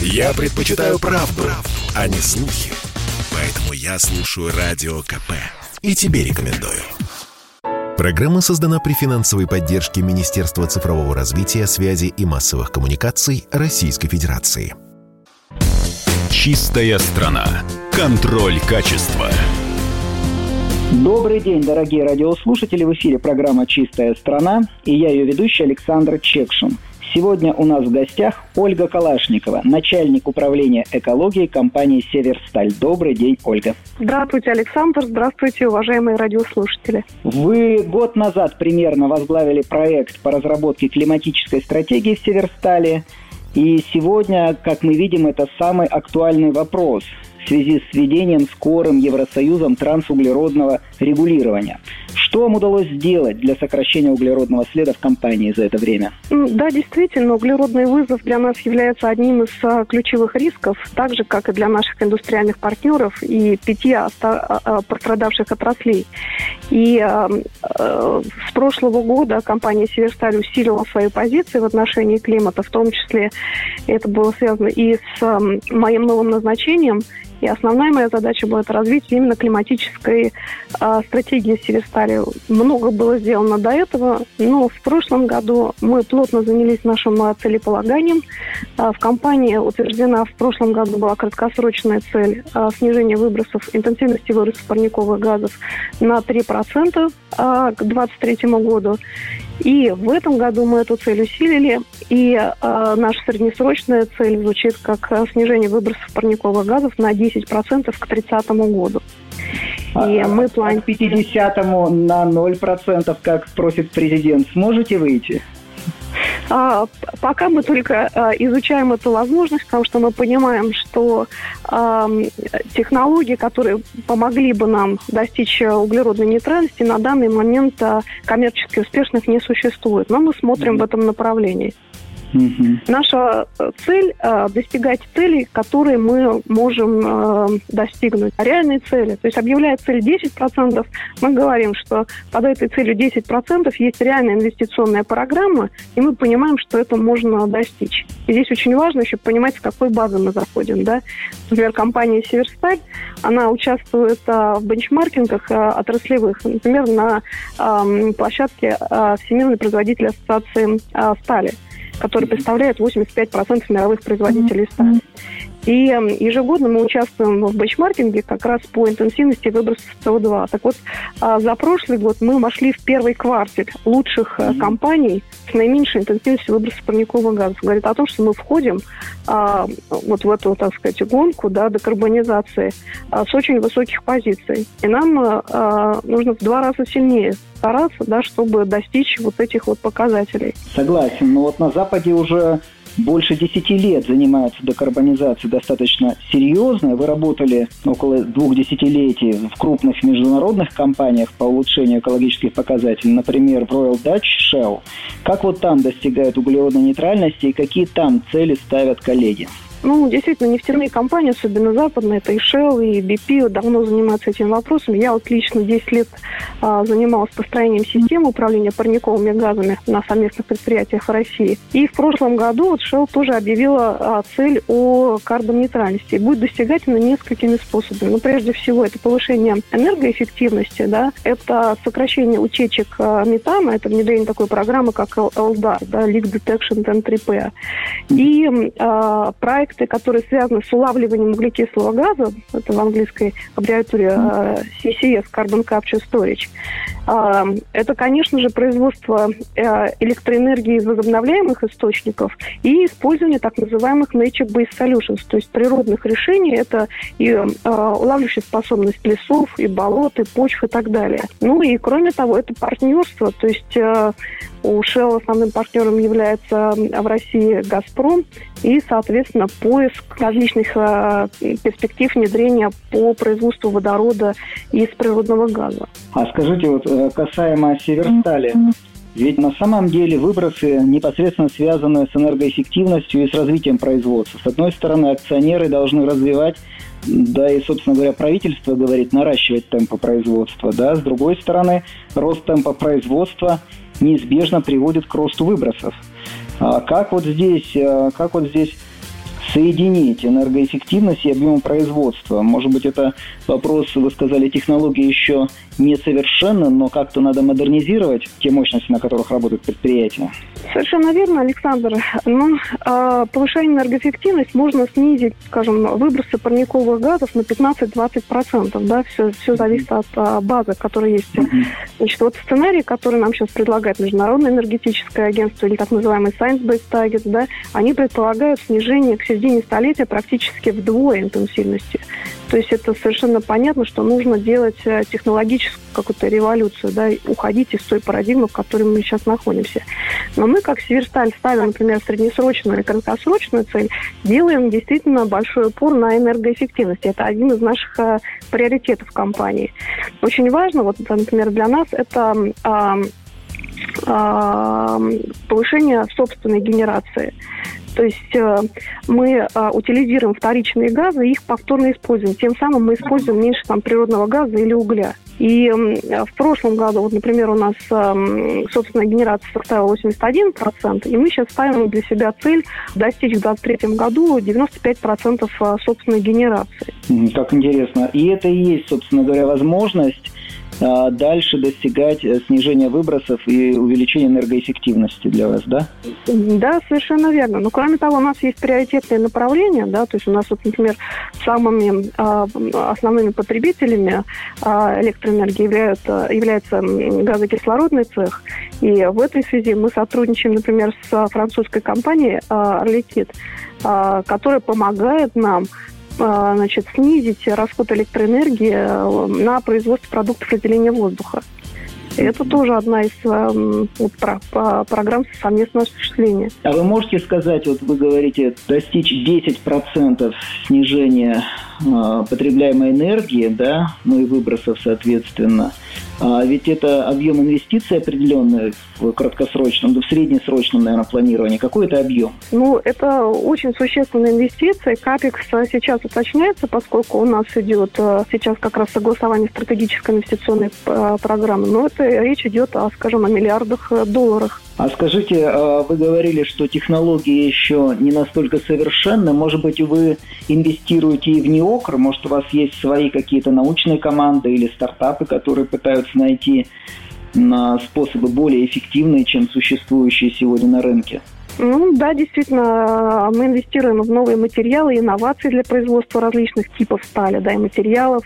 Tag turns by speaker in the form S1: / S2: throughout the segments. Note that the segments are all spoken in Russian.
S1: Я предпочитаю правду, правду, а не слухи. Поэтому я слушаю Радио КП. И тебе рекомендую. Программа создана при финансовой поддержке Министерства цифрового развития, связи и массовых коммуникаций Российской Федерации.
S2: Чистая страна. Контроль качества.
S3: Добрый день, дорогие радиослушатели. В эфире программа «Чистая страна» и я ее ведущий Александр Чекшин. Сегодня у нас в гостях Ольга Калашникова, начальник управления экологией компании «Северсталь». Добрый день, Ольга.
S4: Здравствуйте, Александр. Здравствуйте, уважаемые радиослушатели.
S3: Вы год назад примерно возглавили проект по разработке климатической стратегии в «Северстале». И сегодня, как мы видим, это самый актуальный вопрос в связи с введением скорым Евросоюзом трансуглеродного регулирования. Что вам удалось сделать для сокращения углеродного следа в компании за это время?
S4: Да, действительно, углеродный вызов для нас является одним из а, ключевых рисков, так же, как и для наших индустриальных партнеров и пяти а, а, пострадавших отраслей. И э, с прошлого года компания «Северсталь» усилила свои позиции в отношении климата, в том числе это было связано и с моим новым назначением и основная моя задача была это развитие именно климатической э, стратегии Северстали. Много было сделано до этого, но в прошлом году мы плотно занялись нашим целеполаганием. Э, в компании утверждена в прошлом году была краткосрочная цель э, снижения выбросов, интенсивности выбросов парниковых газов на 3% э, к 2023 году. И в этом году мы эту цель усилили, и э, наша среднесрочная цель звучит как снижение выбросов парниковых газов на 10% к 30 году.
S3: И а, мы планируем... К 50 на 0%, как просит президент, сможете выйти?
S4: А, пока мы только а, изучаем эту возможность, потому что мы понимаем, что технологии, которые помогли бы нам достичь углеродной нейтральности, на данный момент а, коммерчески успешных не существует. Но мы смотрим в этом направлении. Угу. Наша э, цель э, достигать целей, которые мы можем э, достигнуть. А реальные цели, то есть объявляя цель 10%, мы говорим, что под этой целью 10% есть реальная инвестиционная программа, и мы понимаем, что это можно достичь. И здесь очень важно еще понимать, с какой базы мы заходим. Да? Например, компания «Северсталь», она участвует в бенчмаркингах отраслевых, например, на площадке Всемирной производителя ассоциации стали который представляет 85% мировых производителей стали. И ежегодно мы участвуем в бенчмаркинге как раз по интенсивности выбросов СО2. Так вот, а, за прошлый год мы вошли в первый кварталь лучших mm-hmm. компаний с наименьшей интенсивностью выбросов парниковых газов. Говорит о том, что мы входим а, вот в эту, так сказать, гонку да, декарбонизации а, с очень высоких позиций. И нам а, нужно в два раза сильнее стараться, да, чтобы достичь вот этих вот показателей.
S3: Согласен. Но вот на Западе уже больше 10 лет занимаются декарбонизацией достаточно серьезно. Вы работали около двух десятилетий в крупных международных компаниях по улучшению экологических показателей, например, Royal Dutch Shell. Как вот там достигают углеродной нейтральности и какие там цели ставят коллеги?
S4: Ну, действительно, нефтяные компании, особенно западные, это и Shell, и BP, давно занимаются этим вопросом. Я вот лично 10 лет а, занималась построением системы управления парниковыми газами на совместных предприятиях в России. И в прошлом году вот Shell тоже объявила а, цель о карбоннейтральности. Будет достигать она несколькими способами. Ну, прежде всего, это повышение энергоэффективности, да, это сокращение утечек а, метана, это внедрение такой программы, как LDAR, да, Leak Detection and Repair. И а, проект проекты, которые связаны с улавливанием углекислого газа, это в английской аббревиатуре uh, CCS, Carbon Capture Storage, uh, это, конечно же, производство uh, электроэнергии из возобновляемых источников и использование так называемых nature-based solutions, то есть природных решений, это и улавливающая способность лесов, и болот, и почв, и так далее. Ну и, кроме того, это партнерство, то есть у Shell основным партнером является в России «Газпром», и, соответственно, поиск различных э, перспектив внедрения по производству водорода из природного газа.
S3: А скажите, вот э, касаемо Северстали, ведь на самом деле выбросы непосредственно связаны с энергоэффективностью и с развитием производства. С одной стороны, акционеры должны развивать, да и, собственно говоря, правительство говорит наращивать темпы производства. Да? С другой стороны, рост темпа производства неизбежно приводит к росту выбросов. А как вот здесь, э, как вот здесь соединить энергоэффективность и объем производства? Может быть, это вопрос, вы сказали, технологии еще несовершенны, но как-то надо модернизировать те мощности, на которых работают предприятия?
S4: Совершенно верно, Александр. Ну, э, повышение энергоэффективности можно снизить, скажем, выбросы парниковых газов на 15-20%. Да? Все, все зависит от э, базы, которая есть. Значит, вот сценарий, который нам сейчас предлагает Международное энергетическое агентство или так называемый Science-Based Targets, да, они предполагают снижение к середине столетия практически вдвое интенсивности. То есть это совершенно понятно, что нужно делать э, технологическую какую-то революцию, да, уходить из той парадигмы, в которой мы сейчас находимся. Но мы, как Северсталь, ставим, например, среднесрочную или краткосрочную цель, делаем действительно большой упор на энергоэффективность. Это один из наших э, приоритетов компании. Очень важно, вот, например, для нас это э, э, повышение собственной генерации. То есть э, мы э, утилизируем вторичные газы и их повторно используем. Тем самым мы используем меньше там, природного газа или угля. И в прошлом году, вот, например, у нас э, собственная генерация составила 81%, и мы сейчас ставим для себя цель достичь в 2023 году 95% собственной генерации.
S3: Как интересно. И это и есть, собственно говоря, возможность дальше достигать э, снижения выбросов и увеличения энергоэффективности для вас, да?
S4: Да, совершенно верно. Но кроме того, у нас есть приоритетные направления, да, то есть у нас, вот, например, самыми э, основными потребителями э, электроэнергии являются, является газокислородный цех. И в этой связи мы сотрудничаем, например, с французской компанией Орликит, э, которая помогает нам а, значит, снизить расход электроэнергии э, на производство продуктов разделения воздуха. Это тоже одна из э, вот, про, по, программ совместного осуществления.
S3: А вы можете сказать, вот вы говорите, достичь 10% снижения э, потребляемой энергии, да, ну и выбросов, соответственно. А ведь это объем инвестиций определенный в краткосрочном, да в среднесрочном, наверное, планировании. Какой это объем?
S4: Ну, это очень существенная инвестиция. Капекс сейчас уточняется, поскольку у нас идет э, сейчас как раз согласование стратегической инвестиционной э, программы. Но это речь идет, о, скажем, о миллиардах э, долларов.
S3: А скажите, а вы говорили, что технологии еще не настолько совершенны. Может быть, вы инвестируете и в НИОКР? Может, у вас есть свои какие-то научные команды или стартапы, которые пытаются найти способы более эффективные, чем существующие сегодня на рынке?
S4: Ну да, действительно, мы инвестируем в новые материалы, инновации для производства различных типов стали, да, и материалов,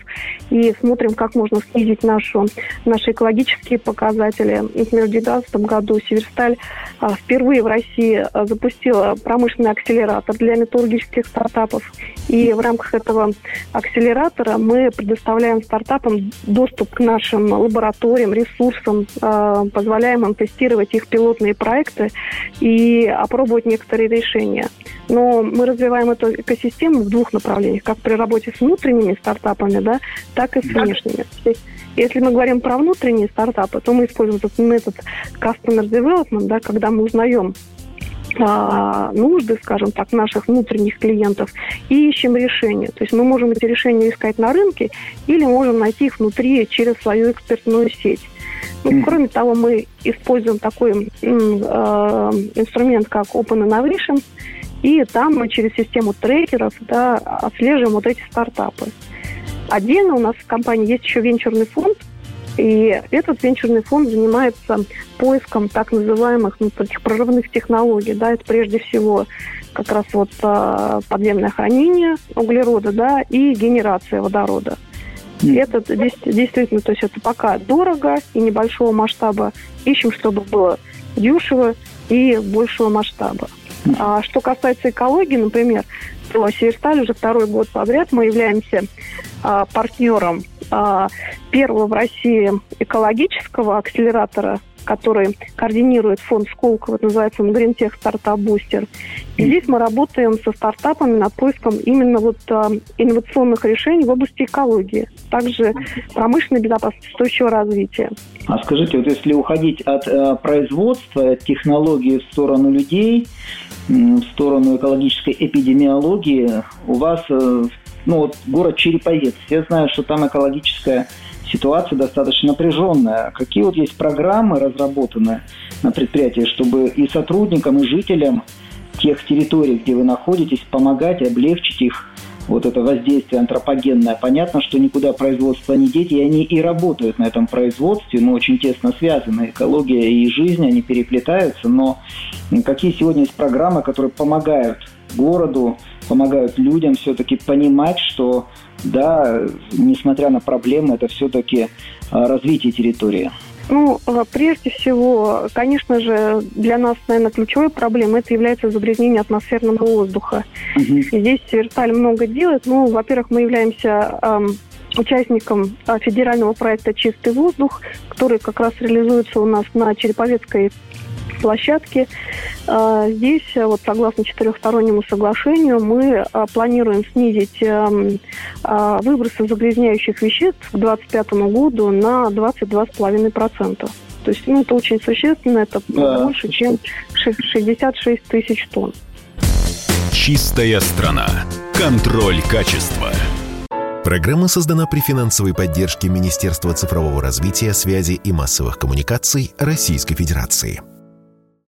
S4: и смотрим, как можно снизить нашу, наши экологические показатели. Например, в 2019 году Северсталь а, впервые в России а, запустила промышленный акселератор для металлургических стартапов. И в рамках этого акселератора мы предоставляем стартапам доступ к нашим лабораториям, ресурсам, а, позволяем им тестировать их пилотные проекты и опробовать некоторые решения. Но мы развиваем эту экосистему в двух направлениях, как при работе с внутренними стартапами, да, так и с внешними. Если мы говорим про внутренние стартапы, то мы используем этот метод Customer Development, да, когда мы узнаем а, нужды, скажем так, наших внутренних клиентов и ищем решения. То есть мы можем эти решения искать на рынке или можем найти их внутри через свою экспертную сеть. Ну, кроме того, мы используем такой э, инструмент, как Open Innovation, и там мы через систему трекеров да, отслеживаем вот эти стартапы. Отдельно у нас в компании есть еще венчурный фонд, и этот венчурный фонд занимается поиском так называемых ну, таких прорывных технологий. Да, это прежде всего как раз вот э, подземное хранение углерода да, и генерация водорода. Это действительно, то есть это пока дорого и небольшого масштаба. Ищем, чтобы было дешево и большего масштаба. А что касается экологии, например, то Северсталь уже второй год подряд мы являемся а, партнером а, первого в России экологического акселератора который координирует фонд Сколково, называется Гринтех Стартап Бустер. И здесь мы работаем со стартапами над поиском именно вот а, инновационных решений в области экологии, также промышленной безопасности, устойчивого развития.
S3: А скажите, вот если уходить от а, производства, от технологий в сторону людей, в сторону экологической эпидемиологии, у вас э, ну вот город Череповец, все знают, что там экологическая ситуация достаточно напряженная. Какие вот есть программы разработаны на предприятии, чтобы и сотрудникам, и жителям тех территорий, где вы находитесь, помогать, облегчить их вот это воздействие антропогенное. Понятно, что никуда производство не деть, и они и работают на этом производстве. Мы очень тесно связаны. Экология и жизнь, они переплетаются. Но какие сегодня есть программы, которые помогают городу, помогают людям все-таки понимать, что да, несмотря на проблемы, это все-таки а, развитие территории.
S4: Ну, а, прежде всего, конечно же, для нас, наверное, ключевой проблемой это является загрязнение атмосферного воздуха. Угу. Здесь Верталь много делает. Ну, во-первых, мы являемся эм, участником федерального проекта «Чистый воздух», который как раз реализуется у нас на Череповецкой площадке. А, здесь, э, вот согласно четырехстороннему соглашению, мы а, планируем снизить эм, а, выбросы загрязняющих веществ к 2025 году на 22,5%. То есть ну, это очень существенно, это да. больше, чем 66 тысяч тонн.
S2: Чистая страна. Контроль качества.
S1: Программа создана при финансовой поддержке Министерства цифрового развития, связи и массовых коммуникаций Российской Федерации.